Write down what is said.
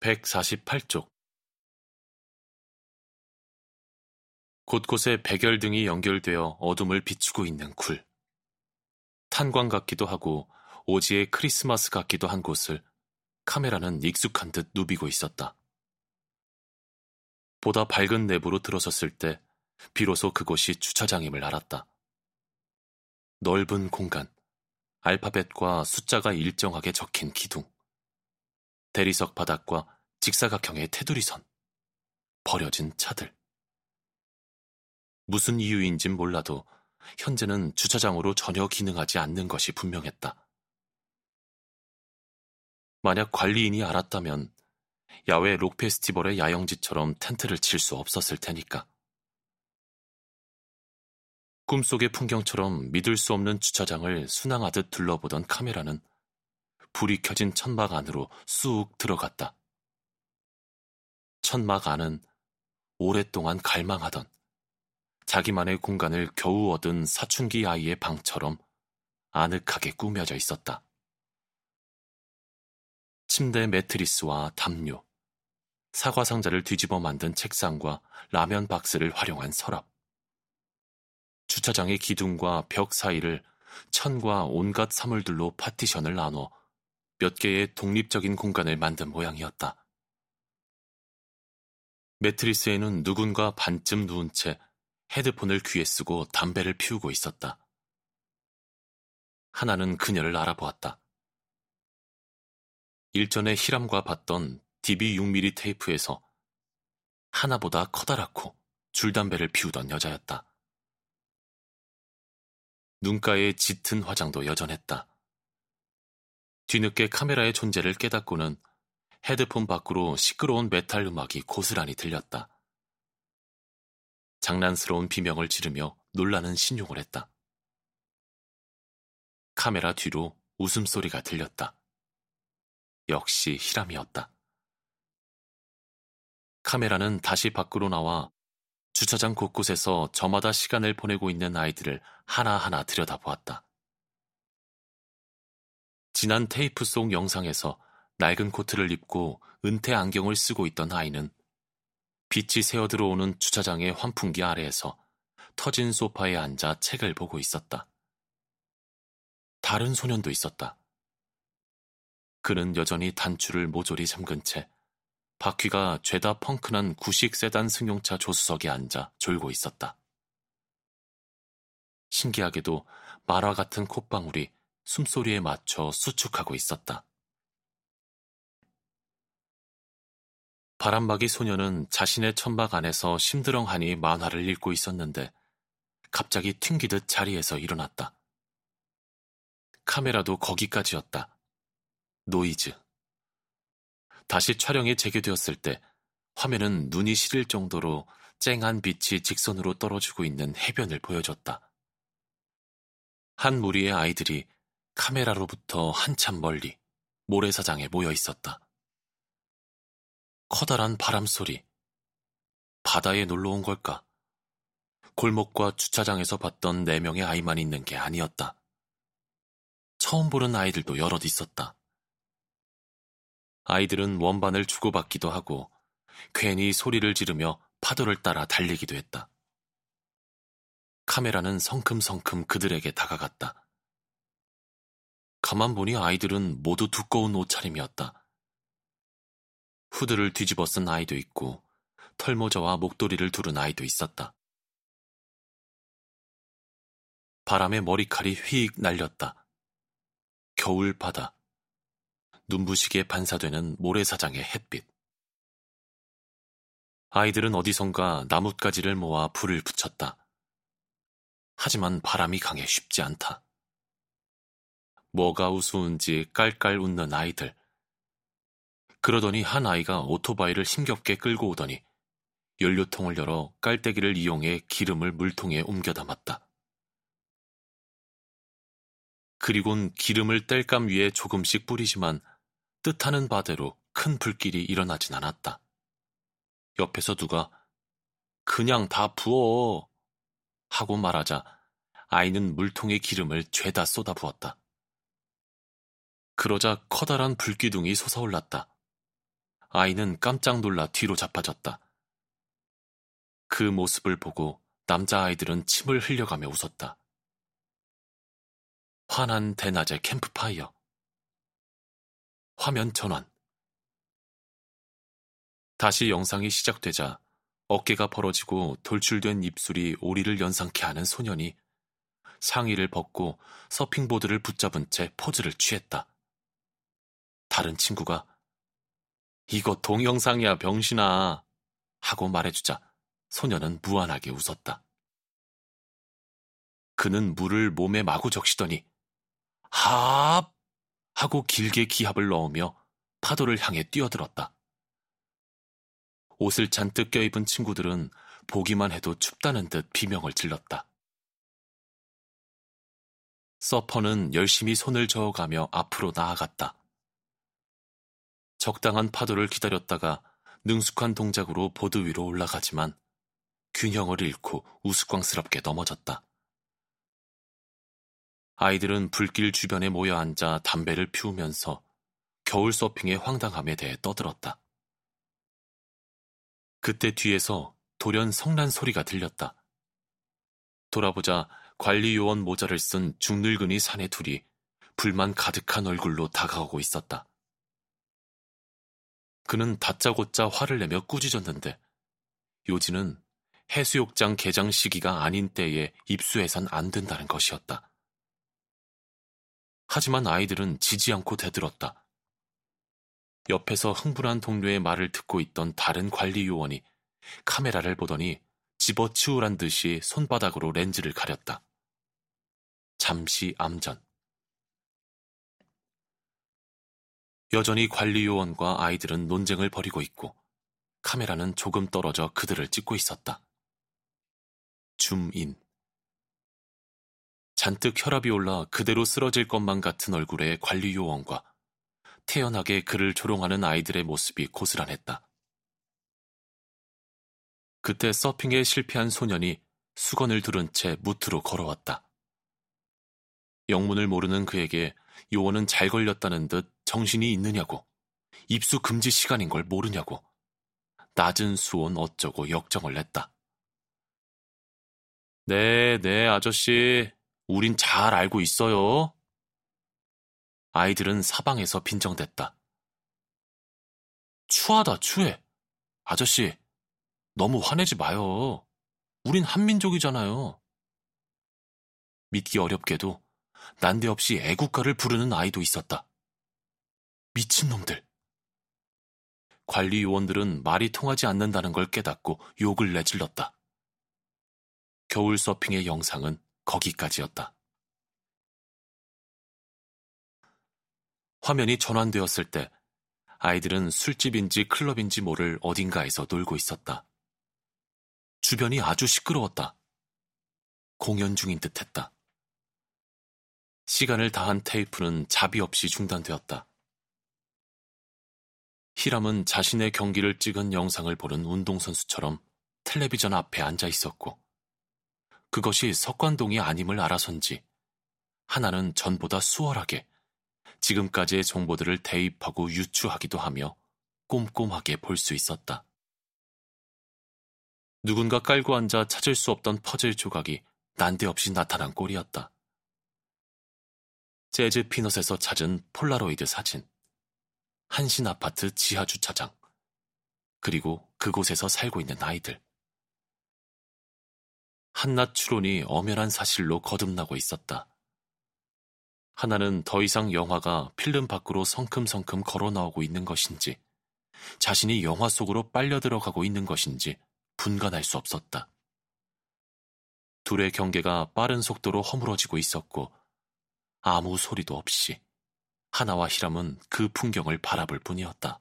148쪽 곳곳에 백열등이 연결되어 어둠을 비추고 있는 굴. 탄광 같기도 하고 오지의 크리스마스 같기도 한 곳을 카메라는 익숙한 듯 누비고 있었다. 보다 밝은 내부로 들어섰을 때 비로소 그곳이 주차장임을 알았다. 넓은 공간, 알파벳과 숫자가 일정하게 적힌 기둥, 대리석 바닥과 직사각형의 테두리선, 버려진 차들. 무슨 이유인진 몰라도 현재는 주차장으로 전혀 기능하지 않는 것이 분명했다. 만약 관리인이 알았다면 야외 록 페스티벌의 야영지처럼 텐트를 칠 수 없었을 테니까. 꿈속의 풍경처럼 믿을 수 없는 주차장을 순항하듯 둘러보던 카메라는 불이 켜진 천막 안으로 쑥 들어갔다. 천막 안은 오랫동안 갈망하던 자기만의 공간을 겨우 얻은 사춘기 아이의 방처럼 아늑하게 꾸며져 있었다. 침대 매트리스와 담요, 사과 상자를 뒤집어 만든 책상과 라면 박스를 활용한 서랍, 주차장의 기둥과 벽 사이를 천과 온갖 사물들로 파티션을 나눠 몇 개의 독립적인 공간을 만든 모양이었다. 매트리스에는 누군가 반쯤 누운 채 헤드폰을 귀에 쓰고 담배를 피우고 있었다. 하나는 그녀를 알아보았다. 일전에 히람과 봤던 DB6mm 테이프에서 하나보다 커다랗고 줄담배를 피우던 여자였다. 눈가에 짙은 화장도 여전했다. 뒤늦게 카메라의 존재를 깨닫고는 헤드폰 밖으로 시끄러운 메탈 음악이 고스란히 들렸다. 장난스러운 비명을 지르며 놀라는 시늉을 했다. 카메라 뒤로 웃음소리가 들렸다. 역시 히람이었다. 카메라는 다시 밖으로 나와 주차장 곳곳에서 저마다 시간을 보내고 있는 아이들을 하나하나 들여다보았다. 지난 테이프 속 영상에서 낡은 코트를 입고 은퇴 안경을 쓰고 있던 아이는 빛이 새어 들어오는 주차장의 환풍기 아래에서 터진 소파에 앉아 책을 보고 있었다. 다른 소년도 있었다. 그는 여전히 단추를 모조리 잠근 채 바퀴가 죄다 펑크난 구식 세단 승용차 조수석에 앉아 졸고 있었다. 신기하게도 말화 같은 콧방울이 숨소리에 맞춰 수축하고 있었다. 바람막이 소녀는 자신의 천막 안에서 심드렁하니 만화를 읽고 있었는데 갑자기 튕기듯 자리에서 일어났다. 카메라도 거기까지였다. 노이즈. 다시 촬영이 재개되었을 때 화면은 눈이 시릴 정도로 쨍한 빛이 직선으로 떨어지고 있는 해변을 보여줬다. 한 무리의 아이들이 카메라로부터 한참 멀리 모래사장에 모여 있었다. 커다란 바람 소리. 바다에 놀러 온 걸까? 골목과 주차장에서 봤던 네 명의 아이만 있는 게 아니었다. 처음 보는 아이들도 여럿 있었다. 아이들은 원반을 주고받기도 하고 괜히 소리를 지르며 파도를 따라 달리기도 했다. 카메라는 성큼성큼 그들에게 다가갔다. 가만 보니 아이들은 모두 두꺼운 옷차림이었다. 후드를 뒤집어 쓴 아이도 있고 털모자와 목도리를 두른 아이도 있었다. 바람에 머리칼이 휘익 날렸다. 겨울 바다. 눈부시게 반사되는 모래사장의 햇빛. 아이들은 어디선가 나뭇가지를 모아 불을 붙였다. 하지만 바람이 강해 쉽지 않다. 뭐가 우스운지 깔깔 웃는 아이들. 그러더니 한 아이가 오토바이를 힘겹게 끌고 오더니 연료통을 열어 깔때기를 이용해 기름을 물통에 옮겨 담았다. 그리곤 기름을 땔감 위에 조금씩 뿌리지만 뜻하는 바대로 큰 불길이 일어나진 않았다. 옆에서 누가 그냥 다 부어 하고 말하자 아이는 물통에 기름을 죄다 쏟아부었다. 그러자 커다란 불기둥이 솟아올랐다. 아이는 깜짝 놀라 뒤로 자빠졌다. 그 모습을 보고 남자아이들은 침을 흘려가며 웃었다. 환한 대낮의 캠프파이어. 화면 전환. 다시 영상이 시작되자 어깨가 벌어지고 돌출된 입술이 오리를 연상케 하는 소년이 상의를 벗고 서핑보드를 붙잡은 채 포즈를 취했다. 다른 친구가 이거 동영상이야 병신아 하고 말해주자 소년은 무한하게 웃었다. 그는 물을 몸에 마구 적시더니 합 하고 길게 기합을 넣으며 파도를 향해 뛰어들었다. 옷을 잔뜩 껴입은 친구들은 보기만 해도 춥다는 듯 비명을 질렀다. 서퍼는 열심히 손을 저어가며 앞으로 나아갔다. 적당한 파도를 기다렸다가 능숙한 동작으로 보드 위로 올라가지만 균형을 잃고 우스꽝스럽게 넘어졌다. 아이들은 불길 주변에 모여 앉아 담배를 피우면서 겨울 서핑의 황당함에 대해 떠들었다. 그때 뒤에서 돌연 성난 소리가 들렸다. 돌아보자 관리요원 모자를 쓴 중늙은이 사내 둘이 불만 가득한 얼굴로 다가오고 있었다. 그는 다짜고짜 화를 내며 꾸짖었는데 요지는 해수욕장 개장 시기가 아닌 때에 입수해선 안 된다는 것이었다. 하지만 아이들은 지지 않고 대들었다. 옆에서 흥분한 동료의 말을 듣고 있던 다른 관리 요원이 카메라를 보더니 집어치우란 듯이 손바닥으로 렌즈를 가렸다. 잠시 암전. 여전히 관리 요원과 아이들은 논쟁을 벌이고 있고 카메라는 조금 떨어져 그들을 찍고 있었다. 줌인. 잔뜩 혈압이 올라 그대로 쓰러질 것만 같은 얼굴의 관리 요원과 태연하게 그를 조롱하는 아이들의 모습이 고스란했다. 그때 서핑에 실패한 소년이 수건을 두른 채 무트로 걸어왔다. 영문을 모르는 그에게 요원은 잘 걸렸다는 듯 정신이 있느냐고, 입수 금지 시간인 걸 모르냐고, 낮은 수온 어쩌고 역정을 냈다. 네, 네, 아저씨. 우린 잘 알고 있어요. 아이들은 사방에서 빈정댔다. 추하다, 추해. 아저씨, 너무 화내지 마요. 우린 한민족이잖아요. 믿기 어렵게도 난데없이 애국가를 부르는 아이도 있었다. 미친놈들. 관리 요원들은 말이 통하지 않는다는 걸 깨닫고 욕을 내질렀다. 겨울 서핑의 영상은 거기까지였다. 화면이 전환되었을 때 아이들은 술집인지 클럽인지 모를 어딘가에서 놀고 있었다. 주변이 아주 시끄러웠다. 공연 중인 듯 했다. 시간을 다한 테이프는 자비 없이 중단되었다. 히람은 자신의 경기를 찍은 영상을 보는 운동선수처럼 텔레비전 앞에 앉아 있었고, 그것이 석관동이 아님을 알아선지, 하나는 전보다 수월하게 지금까지의 정보들을 대입하고 유추하기도 하며 꼼꼼하게 볼 수 있었다. 누군가 깔고 앉아 찾을 수 없던 퍼즐 조각이 난데없이 나타난 꼴이었다. 재즈 피넛에서 찾은 폴라로이드 사진, 한신 아파트 지하 주차장, 그리고 그곳에서 살고 있는 아이들. 한낱 추론이 엄연한 사실로 거듭나고 있었다. 하나는 더 이상 영화가 필름 밖으로 성큼성큼 걸어 나오고 있는 것인지, 자신이 영화 속으로 빨려 들어가고 있는 것인지 분간할 수 없었다. 둘의 경계가 빠른 속도로 허물어지고 있었고, 아무 소리도 없이 하나와 히람은 그 풍경을 바라볼 뿐이었다.